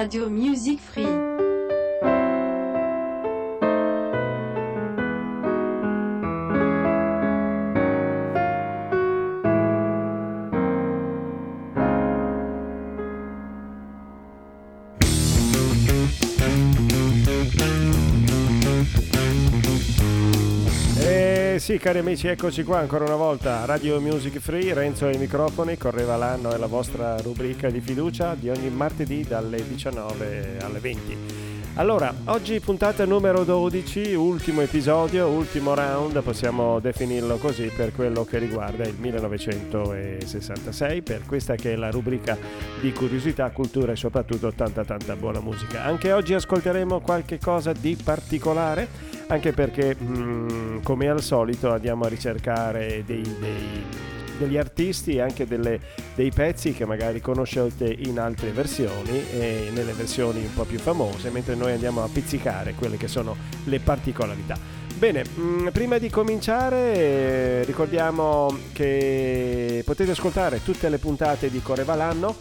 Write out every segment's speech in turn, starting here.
Radio Music Free. Sì, cari amici, eccoci qua ancora una volta. Radio Music Free, Renzo ai microfoni, correva l'anno è la vostra rubrica di fiducia di ogni martedì dalle 19 alle 20. Allora, oggi puntata numero 12, ultimo episodio, ultimo round, possiamo definirlo così per quello che riguarda il 1966, per questa che è la rubrica di curiosità, cultura e soprattutto tanta tanta buona musica. Anche oggi ascolteremo qualche cosa di particolare anche perché mh, mm, come al solito andiamo a ricercare dei, dei, degli artisti e anche delle, dei pezzi che magari conoscete in altre versioni e nelle versioni un po' più famose, mentre noi andiamo a pizzicare quelle che sono le particolarità. Bene, mm, prima di cominciare eh, ricordiamo che potete ascoltare tutte le puntate di Correva l'anno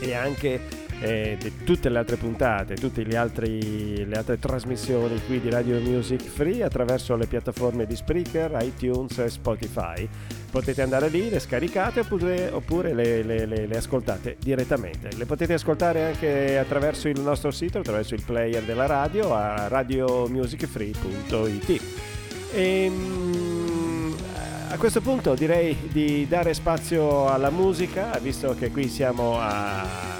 e anche e di tutte le altre puntate, tutte le, altri, le altre trasmissioni qui di Radio Music Free attraverso le piattaforme di Spreaker, iTunes e Spotify. Potete andare lì, le scaricate oppure, oppure le, le, le, le, ascoltate direttamente. Le potete ascoltare anche attraverso il nostro sito, attraverso il player della radio a radiomusicfree.it. E, ehm, a questo punto direi di dare spazio alla musica, visto che qui siamo a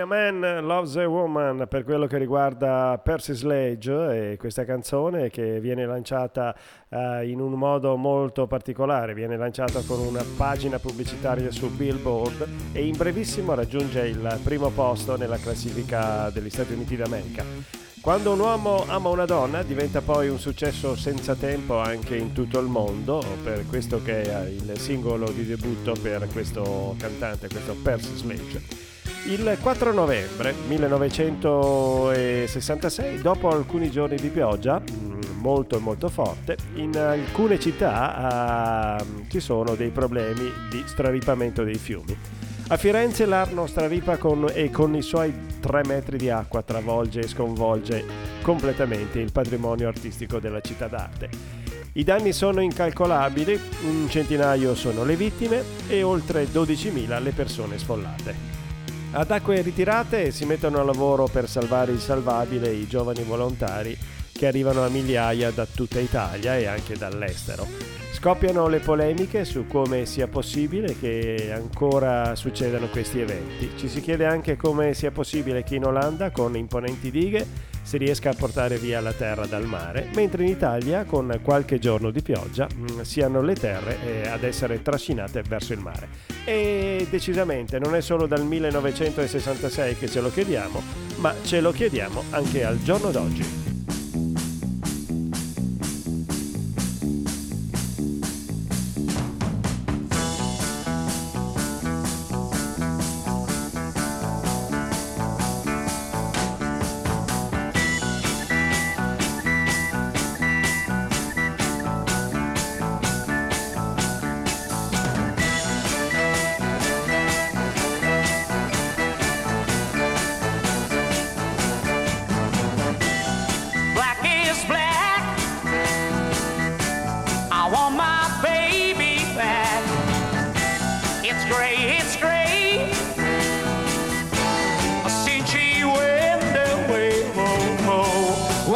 A Man Loves a Woman per quello che riguarda Percy Sledge e questa canzone che viene lanciata uh, in un modo molto particolare, viene lanciata con una pagina pubblicitaria su Billboard e in brevissimo raggiunge il primo posto nella classifica degli Stati Uniti d'America. Quando un uomo ama una donna diventa poi un successo senza tempo anche in tutto il mondo, per questo che è il singolo di debutto per questo cantante, questo Percy Sledge. Il 4 novembre 1966, dopo alcuni giorni di pioggia, mm, molto molto forte, in alcune città uh, ci sono dei problemi di straripamento dei fiumi. A Firenze l'Arno straripa con, e con i suoi tre metri di acqua travolge e sconvolge completamente il patrimonio artistico della città d'arte. I danni sono incalcolabili, un centinaio sono le vittime e oltre 12.000 le persone sfollate. Ad acque ritirate si mettono a lavoro per salvare il salvabile i giovani volontari che arrivano a migliaia da tutta Italia e anche dall'estero. Scoppiano le polemiche su come sia possibile che ancora succedano questi eventi. Ci si chiede anche come sia possibile che in Olanda, con imponenti dighe, si riesca a portare via la terra dal mare, mentre in Italia, con qualche giorno di pioggia, mm, siano le terre eh, ad essere trascinate verso il mare. E decisamente non è solo dal 1966 che ce lo chiediamo, ma ce lo chiediamo anche al giorno d'oggi.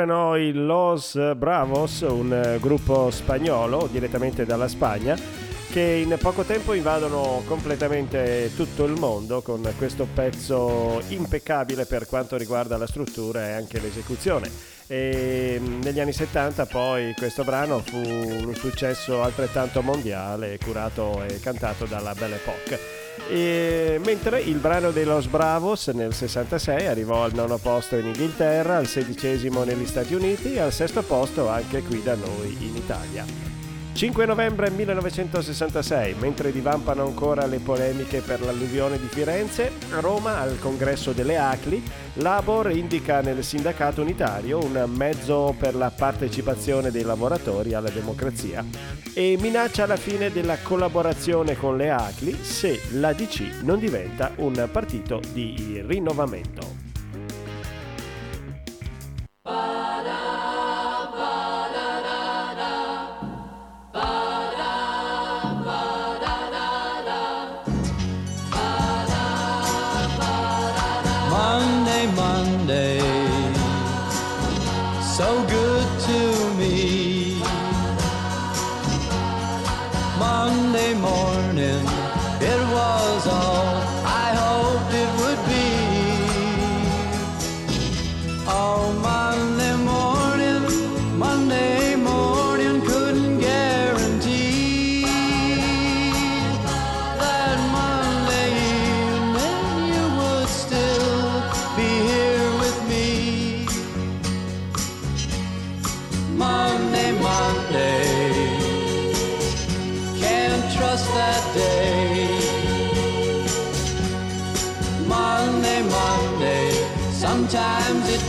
Erano i Los Bravos, un eh, gruppo spagnolo direttamente dalla Spagna che in poco tempo invadono completamente tutto il mondo con questo pezzo impeccabile per quanto riguarda la struttura e anche l'esecuzione. E mm, negli anni 70 poi questo brano fu un successo altrettanto mondiale, curato e cantato dalla Belle Époque. E, mentre il brano dei Los Bravos nel 66 arrivò al nono posto in Inghilterra, al sedicesimo negli Stati Uniti e al sesto posto anche qui da noi in Italia. 5 novembre 1966, mentre divampano ancora le polemiche per l'alluvione di Firenze, a Roma, al congresso delle ACLI, Labor indica nel sindacato unitario un mezzo per la partecipazione dei lavoratori alla democrazia e minaccia la fine della collaborazione con le ACLI se l'ADC non diventa un partito di rinnovamento.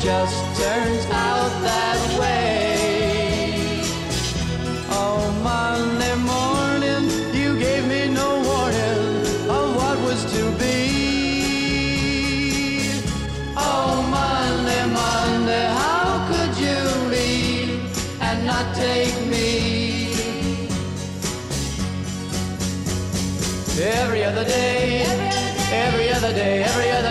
just turns out that way. Oh, Monday morning, you gave me no warning of what was to be. Oh, Monday, Monday, how could you leave and not take me? Every other day, every other day, every other day. Every other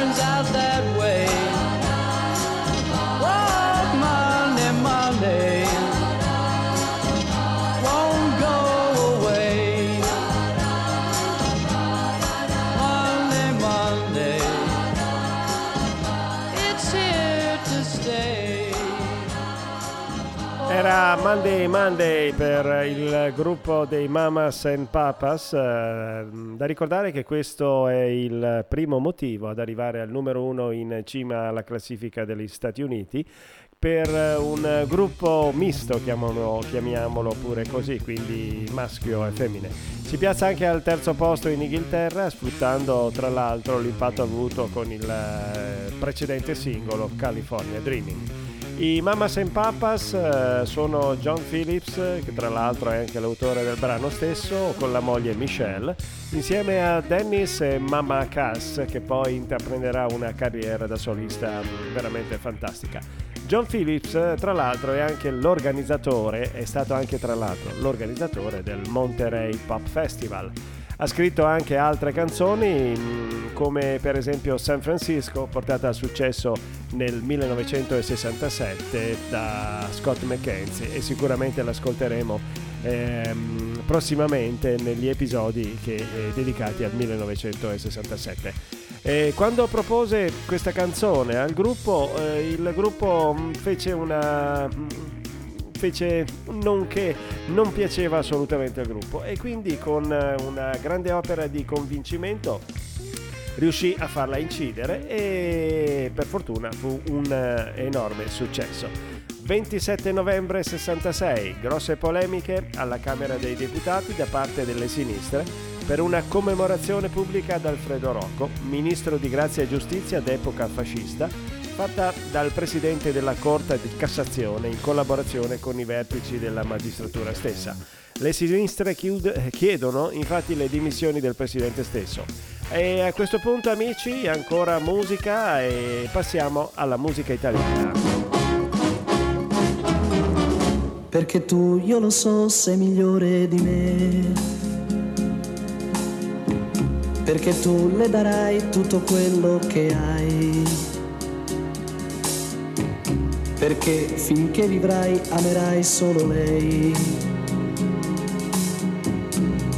per il gruppo dei Mamas and Papas. Eh, da ricordare che questo è il primo motivo ad arrivare al numero uno in cima alla classifica degli Stati Uniti per un gruppo misto, chiamiamolo, chiamiamolo pure così, quindi maschio e femmine. Si piazza anche al terzo posto in Inghilterra, sfruttando tra l'altro l'impatto avuto con il eh, precedente singolo California Dreaming. I Mamas and Papas eh, sono John Phillips, che tra l'altro è anche l'autore del brano stesso, con la moglie Michelle, insieme a Dennis e Mama Cass, che poi intraprenderà una carriera da solista veramente fantastica. John Phillips, tra l'altro, è anche l'organizzatore, è stato anche tra l'altro l'organizzatore del Monterey Pop Festival ha scritto anche altre canzoni come per esempio San Francisco portata a successo nel 1967 da Scott McKenzie e sicuramente l'ascolteremo ehm, prossimamente negli episodi che, eh, dedicati al 1967. E quando propose questa canzone al gruppo, eh, il gruppo mm, fece una mm, fece non che non piaceva assolutamente al gruppo e quindi con eh, una grande opera di convincimento riuscì a farla incidere e per fortuna fu un eh, enorme successo. 27 novembre 66, grosse polemiche alla Camera dei Deputati da parte delle sinistre per una commemorazione pubblica ad Alfredo Rocco, ministro di Grazia e Giustizia d'epoca fascista, fatta dal presidente della Corte di Cassazione in collaborazione con i vertici della magistratura stessa. Le sinistre chiedono infatti le dimissioni del presidente stesso. E a questo punto amici ancora musica e passiamo alla musica italiana. Perché tu, io lo so, sei migliore di me. Perché tu le darai tutto quello che hai. Perché finché vivrai amerai solo lei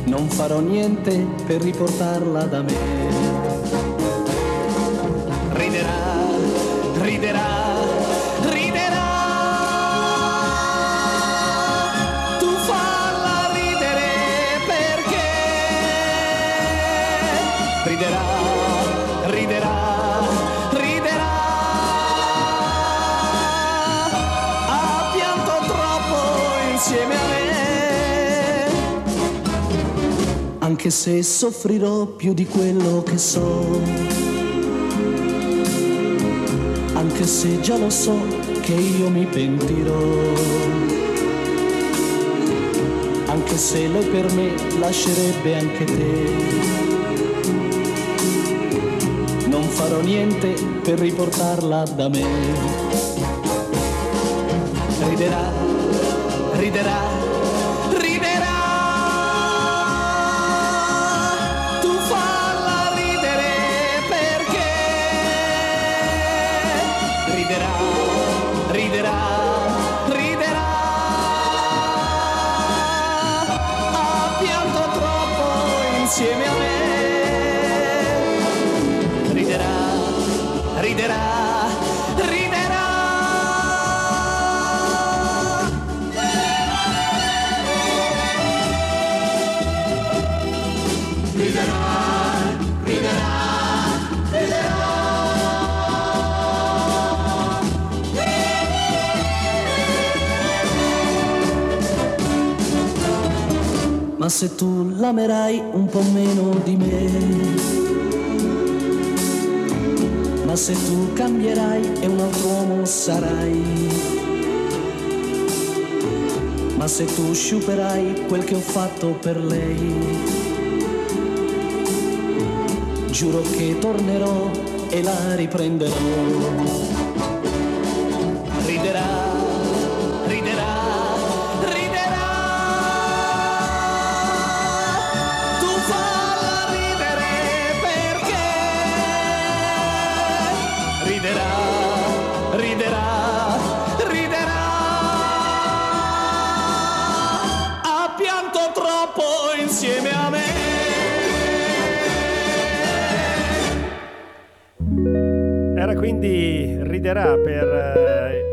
non farò niente per riportarla da me. Anche se soffrirò più di quello che so, anche se già lo so che io mi pentirò, anche se lei per me lascerebbe anche te. Non farò niente per riportarla da me. Riderà, riderà se tu l'amerai un po' meno di me. Ma se tu cambierai e un altro uomo sarai. Ma se tu sciuperai quel che ho fatto per lei. Giuro che tornerò e la riprenderò. Quindi riderà per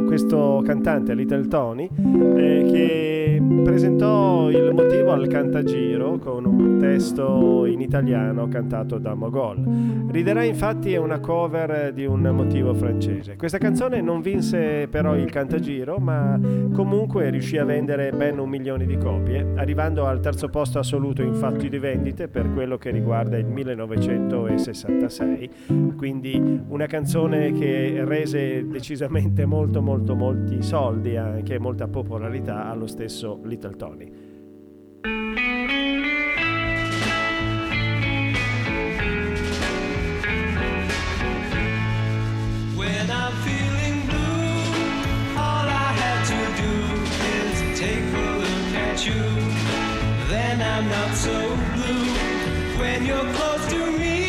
questo cantante Little Tony eh, che presentò il motivo al cantagiro con un testo in italiano cantato da Mogol. Riderà infatti è una cover di un motivo francese. Questa canzone non vinse però il cantagiro ma comunque riuscì a vendere ben un milione di copie, arrivando al terzo posto assoluto in fatti di vendite per quello che riguarda il 1966. Quindi una canzone che rese decisamente molto molto molti soldi e anche molta popolarità allo stesso Little Tony. I'm not so blue when you're close to me.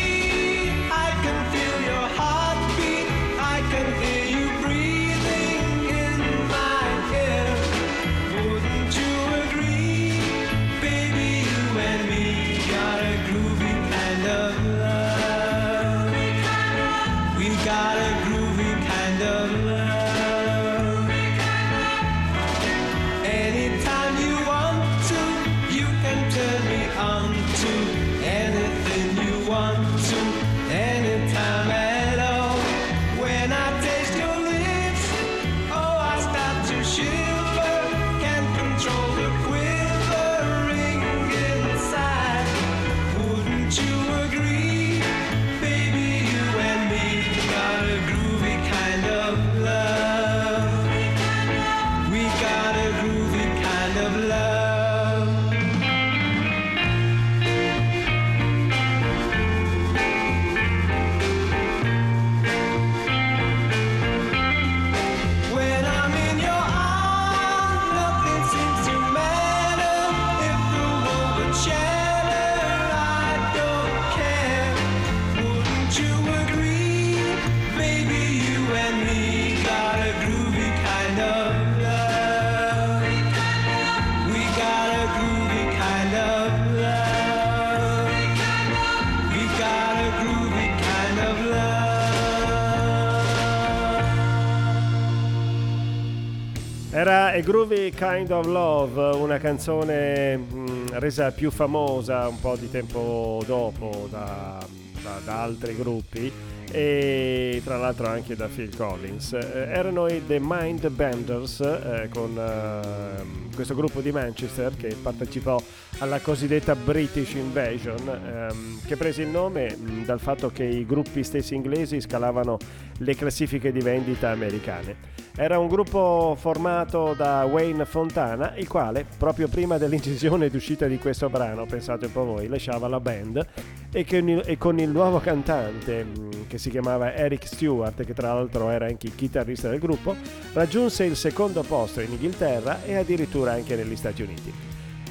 Kind of Love, una canzone mm, resa più famosa un po' di tempo dopo da, da, da altri gruppi e tra l'altro anche da Phil Collins. Eh, erano i The Mind Benders eh, con eh, questo gruppo di Manchester che partecipò alla cosiddetta British Invasion, ehm, che prese il nome mh, mm, dal fatto che i gruppi stessi inglesi scalavano le classifiche di vendita americane. Era un gruppo formato da Wayne Fontana, il quale, proprio prima dell'incisione ed uscita di questo brano, pensate un po' voi, lasciava la band e, che, e con il nuovo cantante mm, che si chiamava Eric Stewart, che tra l'altro era anche il chitarrista del gruppo, raggiunse il secondo posto in Inghilterra e addirittura anche negli Stati Uniti.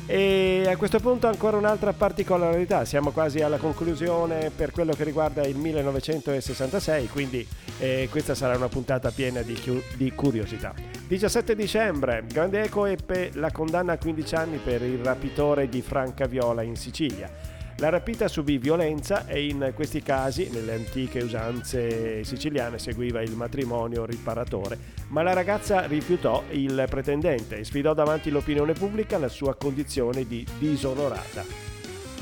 E a questo punto ancora un'altra particolarità, siamo quasi alla conclusione per quello che riguarda il 1966, quindi eh, questa sarà una puntata piena di, di, curiosità. 17 dicembre, Grande Eco ebbe la condanna a 15 anni per il rapitore di Franca Viola in Sicilia. La rapita subì violenza e in questi casi, nelle antiche usanze siciliane, seguiva il matrimonio riparatore, ma la ragazza rifiutò il pretendente e sfidò davanti l'opinione pubblica la sua condizione di disonorata.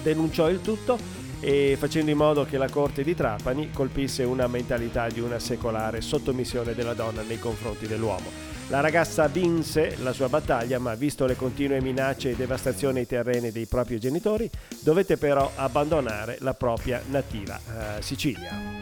Denunciò il tutto e facendo in modo che la corte di Trapani colpisse una mentalità di una secolare sottomissione della donna nei confronti dell'uomo. La ragazza vinse la sua battaglia, ma visto le continue minacce e devastazioni ai terreni dei propri genitori, dovette però abbandonare la propria nativa eh, Sicilia.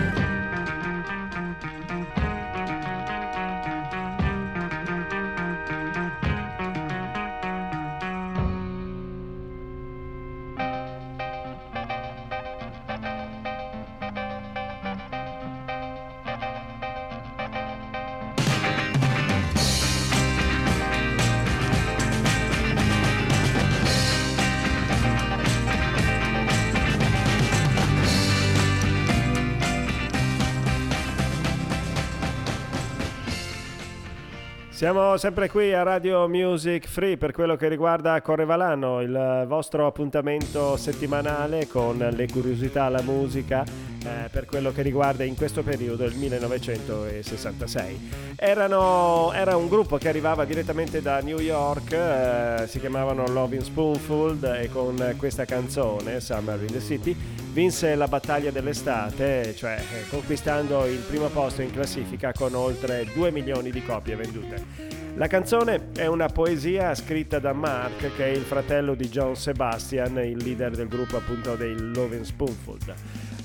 Siamo sempre qui a Radio Music Free. Per quello che riguarda Correvalano, il vostro appuntamento settimanale con le curiosità, la musica eh, per quello che riguarda in questo periodo il 1966. Erano, era un gruppo che arrivava direttamente da New York, eh, si chiamavano Loving Spoonful e con questa canzone, Summer in the City, vinse la battaglia dell'estate, cioè eh, conquistando il primo posto in classifica con oltre 2 milioni di copie vendute. La canzone è una poesia scritta da Mark, che è il fratello di John Sebastian, il leader del gruppo appunto dei Loving Spoonful.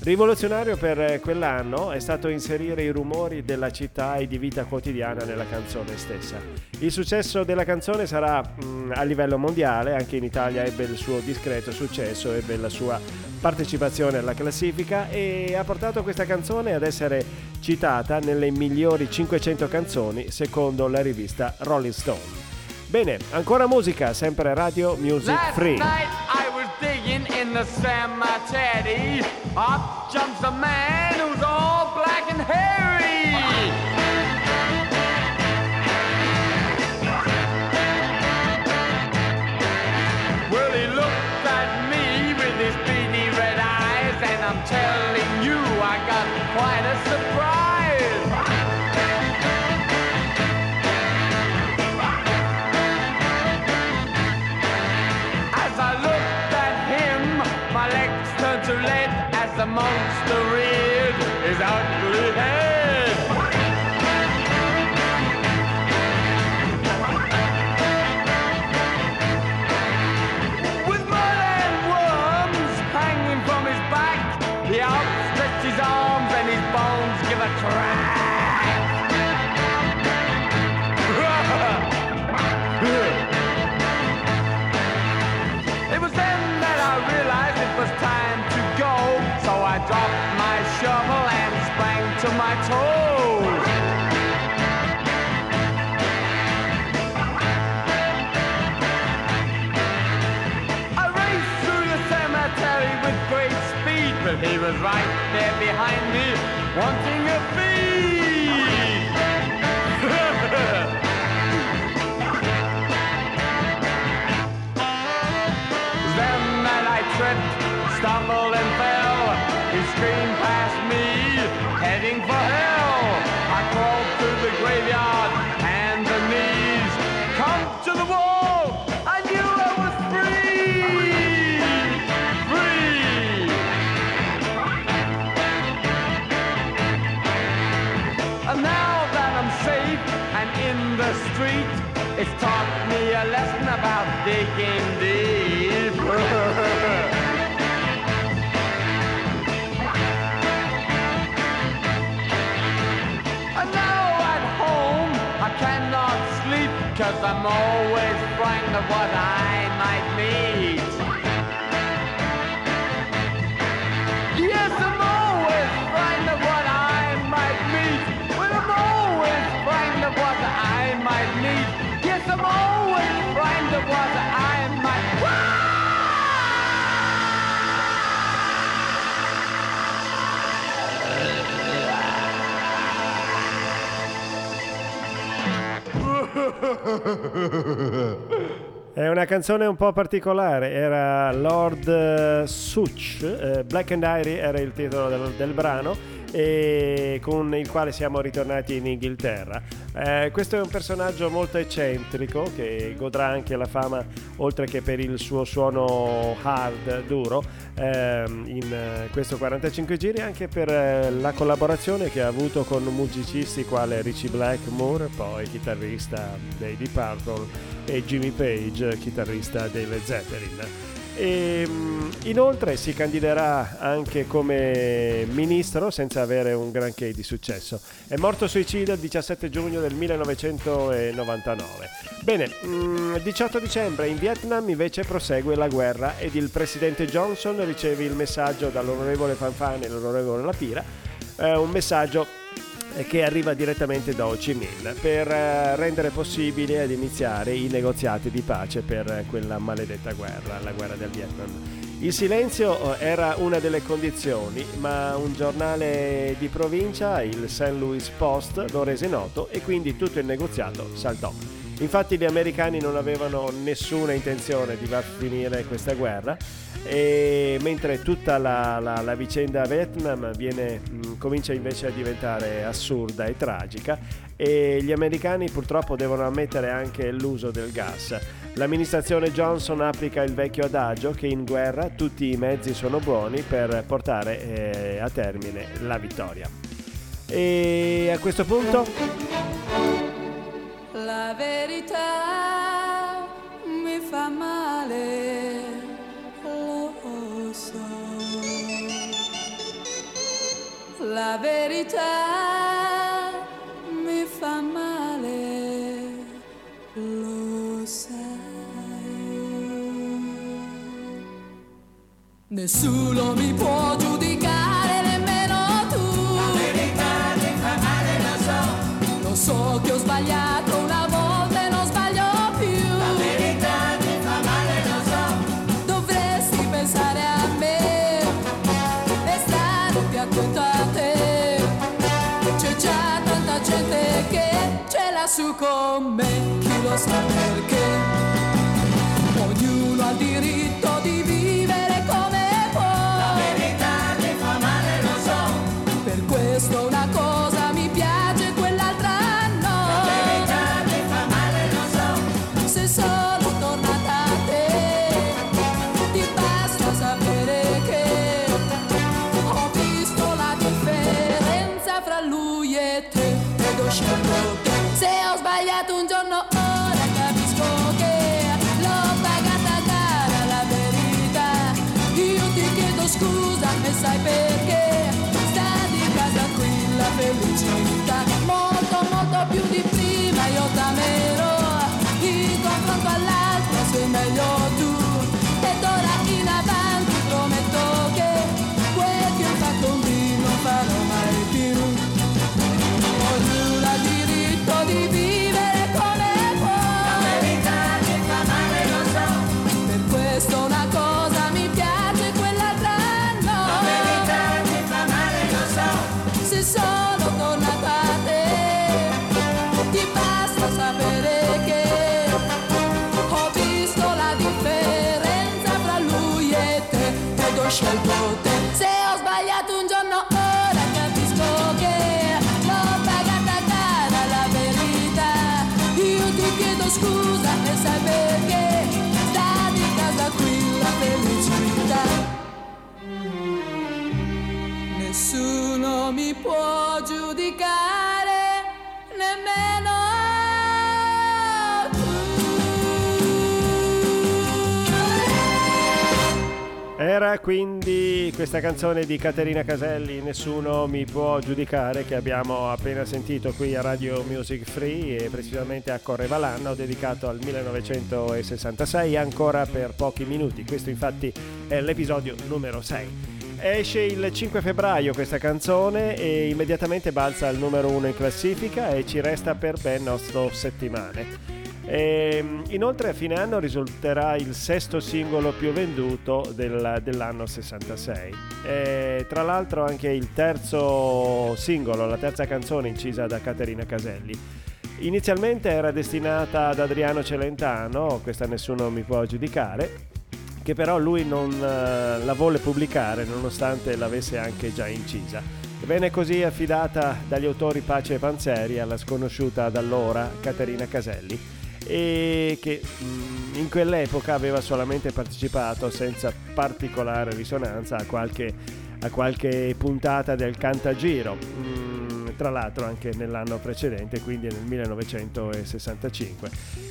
Rivoluzionario per quell'anno è stato inserire i rumori della città e di vita quotidiana nella canzone stessa. Il successo della canzone sarà mh, mm, a livello mondiale, anche in Italia ebbe il suo discreto successo, ebbe la sua partecipazione alla classifica e ha portato questa canzone ad essere citata nelle migliori 500 canzoni secondo la rivista Rolling Stone. Bene, ancora musica, sempre Radio Music Free. In the cemetery. Up jumps a man who's all black and hairy. Me, wanting I'm always frightened of what I È una canzone un po' particolare, era Lord Such, eh, Black and Irie era il titolo del, del brano e con il quale siamo ritornati in Inghilterra. Eh, questo è un personaggio molto eccentrico che godrà anche la fama oltre che per il suo suono hard, duro, ehm, in eh, questo 45 giri anche per eh, la collaborazione che ha avuto con musicisti quale Richie Blackmore, poi chitarrista dei Deep Purple e Jimmy Page, chitarrista dei Led Zeppelin. E, mh, inoltre si candiderà anche come ministro senza avere un granché di successo. È morto suicidio il 17 giugno del 1999. Bene, mh, 18 dicembre in Vietnam invece prosegue la guerra ed il presidente Johnson riceve il messaggio dall'onorevole Fanfani e l'onorevole Lapira, eh, un messaggio che arriva direttamente da Ho Chi Minh per eh, rendere possibile ad iniziare i negoziati di pace per quella maledetta guerra, la guerra del Vietnam. Il silenzio eh, era una delle condizioni, ma un giornale di provincia, il St. Louis Post, lo rese noto e quindi tutto il negoziato saltò. Infatti gli americani non avevano nessuna intenzione di far finire questa guerra e mentre tutta la, la, la vicenda Vietnam viene, mh, comincia invece a diventare assurda e tragica e gli americani purtroppo devono ammettere anche l'uso del gas. L'amministrazione Johnson applica il vecchio adagio che in guerra tutti i mezzi sono buoni per portare eh, a termine la vittoria. E a questo punto La verità mi fa male, lo la verità mi fa male, lo sai. Nessuno mi può giudicare, con me, chi lo sa perché. Ognuno ha diritto Molto molto più di ed tu. Era quindi questa canzone di Caterina Caselli, Nessuno mi può giudicare, che abbiamo appena sentito qui a Radio Music Free e precisamente a Correva l'anno, dedicato al 1966, ancora per pochi minuti. Questo infatti è l'episodio numero 6. Esce il 5 febbraio questa canzone e immediatamente balza al numero 1 in classifica e ci resta per ben 8 settimane. E, inoltre a fine anno risulterà il sesto singolo più venduto del- dell'anno 66. E, tra l'altro anche il terzo singolo, la terza canzone incisa da Caterina Caselli. Inizialmente era destinata ad Adriano Celentano, questa nessuno mi può giudicare, che però lui non eh, la volle pubblicare nonostante l'avesse anche già incisa. Venne così affidata dagli autori Pace e Panzeri alla sconosciuta da allora Caterina Caselli e che mh, in quell'epoca aveva solamente partecipato senza particolare risonanza a qualche, a qualche puntata del Cantagiro. Mm, tra l'altro anche nell'anno precedente, quindi nel 1965,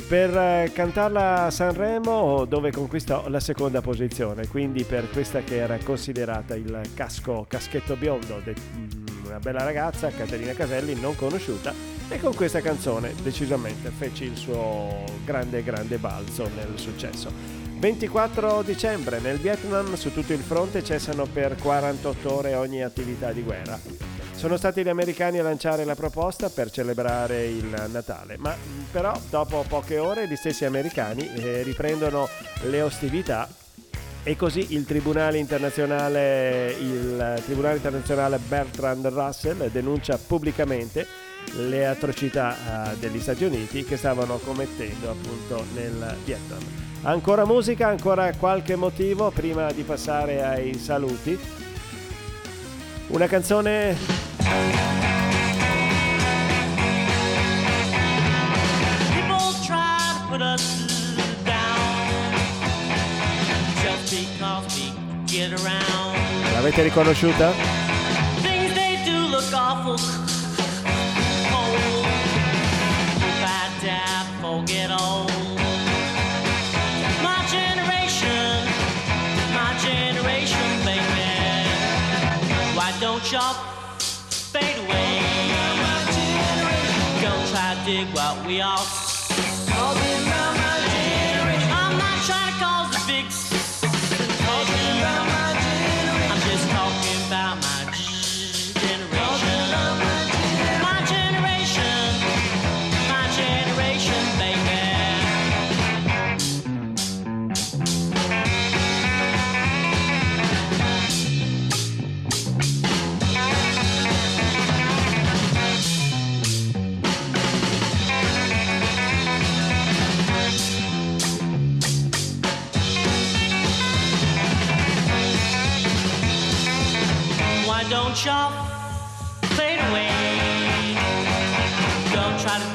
per eh, cantarla a Sanremo dove conquistò la seconda posizione, quindi per questa che era considerata il casco caschetto biondo, de- mm, una bella ragazza, Caterina Caselli, non conosciuta, e con questa canzone decisamente fece il suo grande grande balzo nel successo. 24 dicembre nel Vietnam su tutto il fronte cessano per 48 ore ogni attività di guerra. Sono stati gli americani a lanciare la proposta per celebrare il Natale, ma mh, però dopo poche ore gli stessi americani eh, riprendono le ostilità e così il Tribunale internazionale, il Tribunale internazionale Bertrand Russell denuncia pubblicamente le atrocità eh, degli Stati Uniti che stavano commettendo appunto nel Vietnam. Ancora musica, ancora qualche motivo prima di passare ai saluti. Una canzone People try did what we all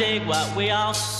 dig what we all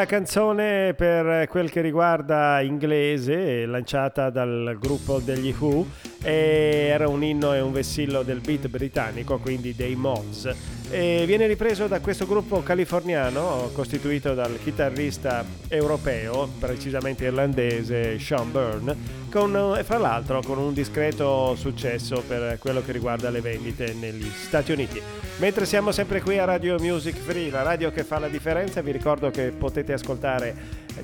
una canzone per quel che riguarda inglese, lanciata dal gruppo degli Who, era un inno e un vessillo del beat britannico, quindi dei Mods. E viene ripreso da questo gruppo californiano costituito dal chitarrista europeo, precisamente irlandese, Sean Byrne, con, e fra l'altro con un discreto successo per quello che riguarda le vendite negli Stati Uniti. Mentre siamo sempre qui a Radio Music Free, la radio che fa la differenza, vi ricordo che potete ascoltare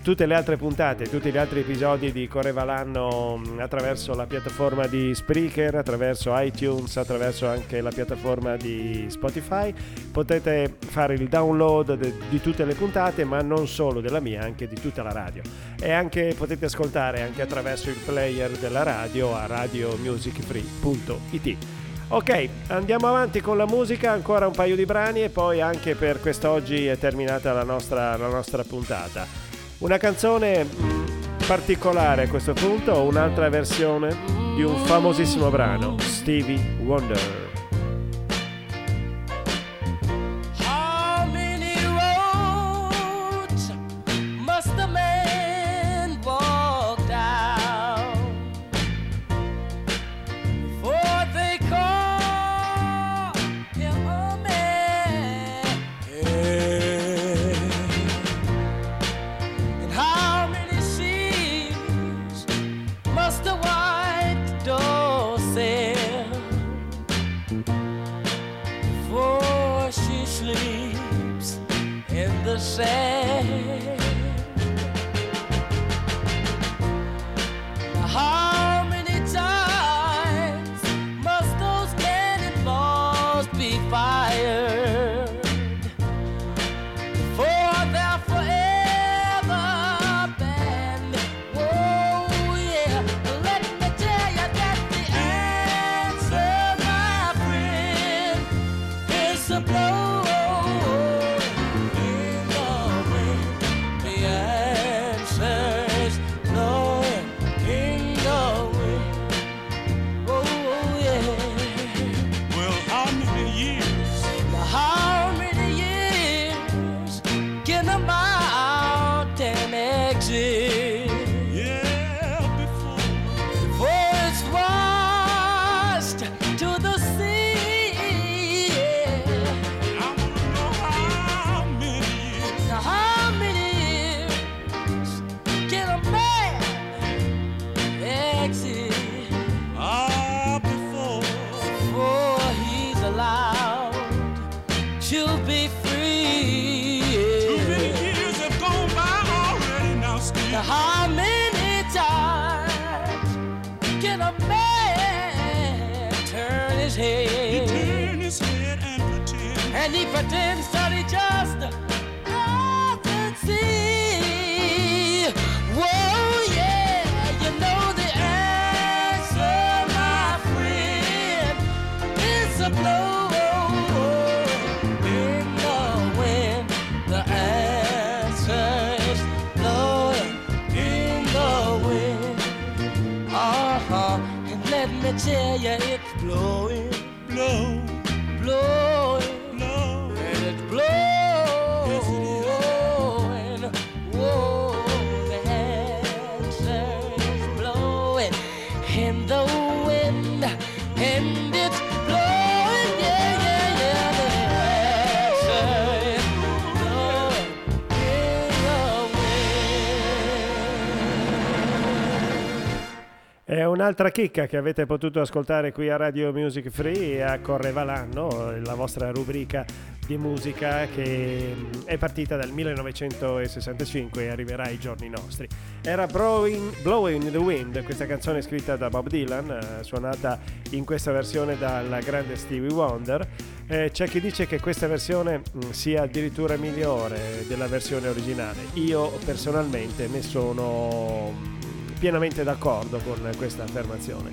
tutte le altre puntate, tutti gli altri episodi di Correva l'anno mh, attraverso la piattaforma di Spreaker, attraverso iTunes, attraverso anche la piattaforma di Spotify. Potete fare il download di tutte le puntate, ma non solo della mia, anche di tutta la radio. E anche potete ascoltare anche attraverso il player della radio a radiomusicfree.it. Ok, andiamo avanti con la musica, ancora un paio di brani e poi anche per quest'oggi è terminata la nostra, la nostra puntata. Una canzone particolare a questo punto, un'altra versione di un famosissimo brano, Stevie Wonder. Un'altra chicca che avete potuto ascoltare qui a Radio Music Free a Correva l'anno, la vostra rubrica di musica che mm, è partita dal 1965 e arriverà ai giorni nostri. Era Blowing, Blowing in the Wind, questa canzone scritta da Bob Dylan, eh, suonata in questa versione dal grande Stevie Wonder. Eh, c'è chi dice che questa versione mh, sia addirittura migliore della versione originale. Io personalmente ne sono pienamente d'accordo con questa affermazione.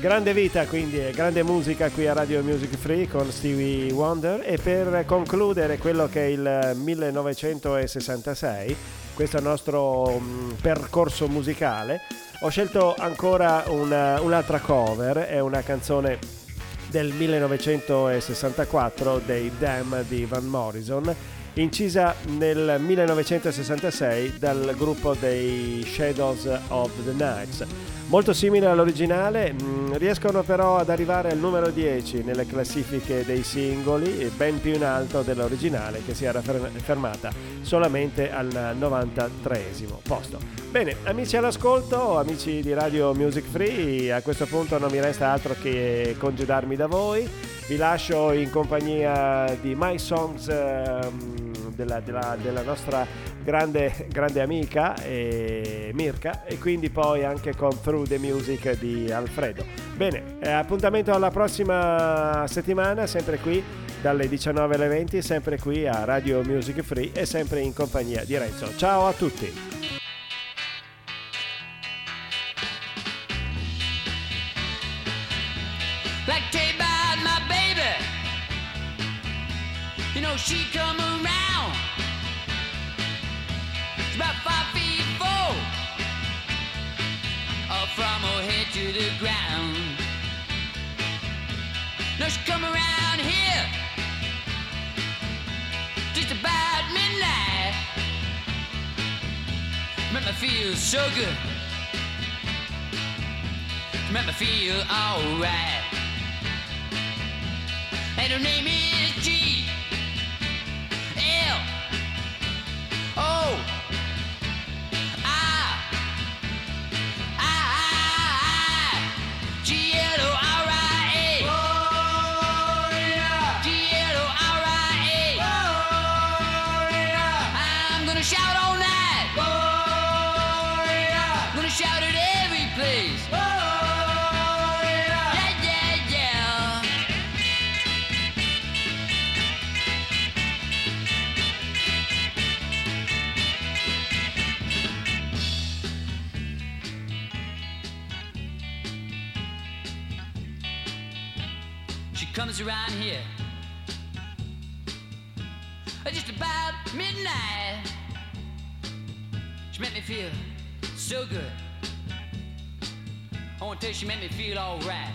Grande vita quindi e grande musica qui a Radio Music Free con Stevie Wonder e per concludere quello che è il 1966, questo nostro mh, percorso musicale, ho scelto ancora una- un'altra cover, è una canzone del 1964 dei Dam di Van Morrison, incisa nel 1966 dal gruppo dei Shadows of the Nights. Molto simile all'originale, mh, riescono però ad arrivare al numero 10 nelle classifiche dei singoli, e ben più in alto dell'originale che si era fer- fermata solamente al 93 posto. Bene, amici all'ascolto, amici di Radio Music Free, a questo punto non mi resta altro che congedarmi da voi. Vi lascio in compagnia di My Songs ehm, della, della- della nostra grande, grande amica eh, Mirka e quindi poi anche con Through the Music di Alfredo. Bene, eh, appuntamento alla prossima settimana, sempre qui dalle 19 alle 20, sempre qui a Radio Music Free e sempre in compagnia di Renzo. Ciao a tutti! Like you about my baby. You know she come around. She's about five feet four, up from her head to the ground. No, she come around here just about midnight. Make me feel so good. Make me feel alright. And her name is G she made me feel alright.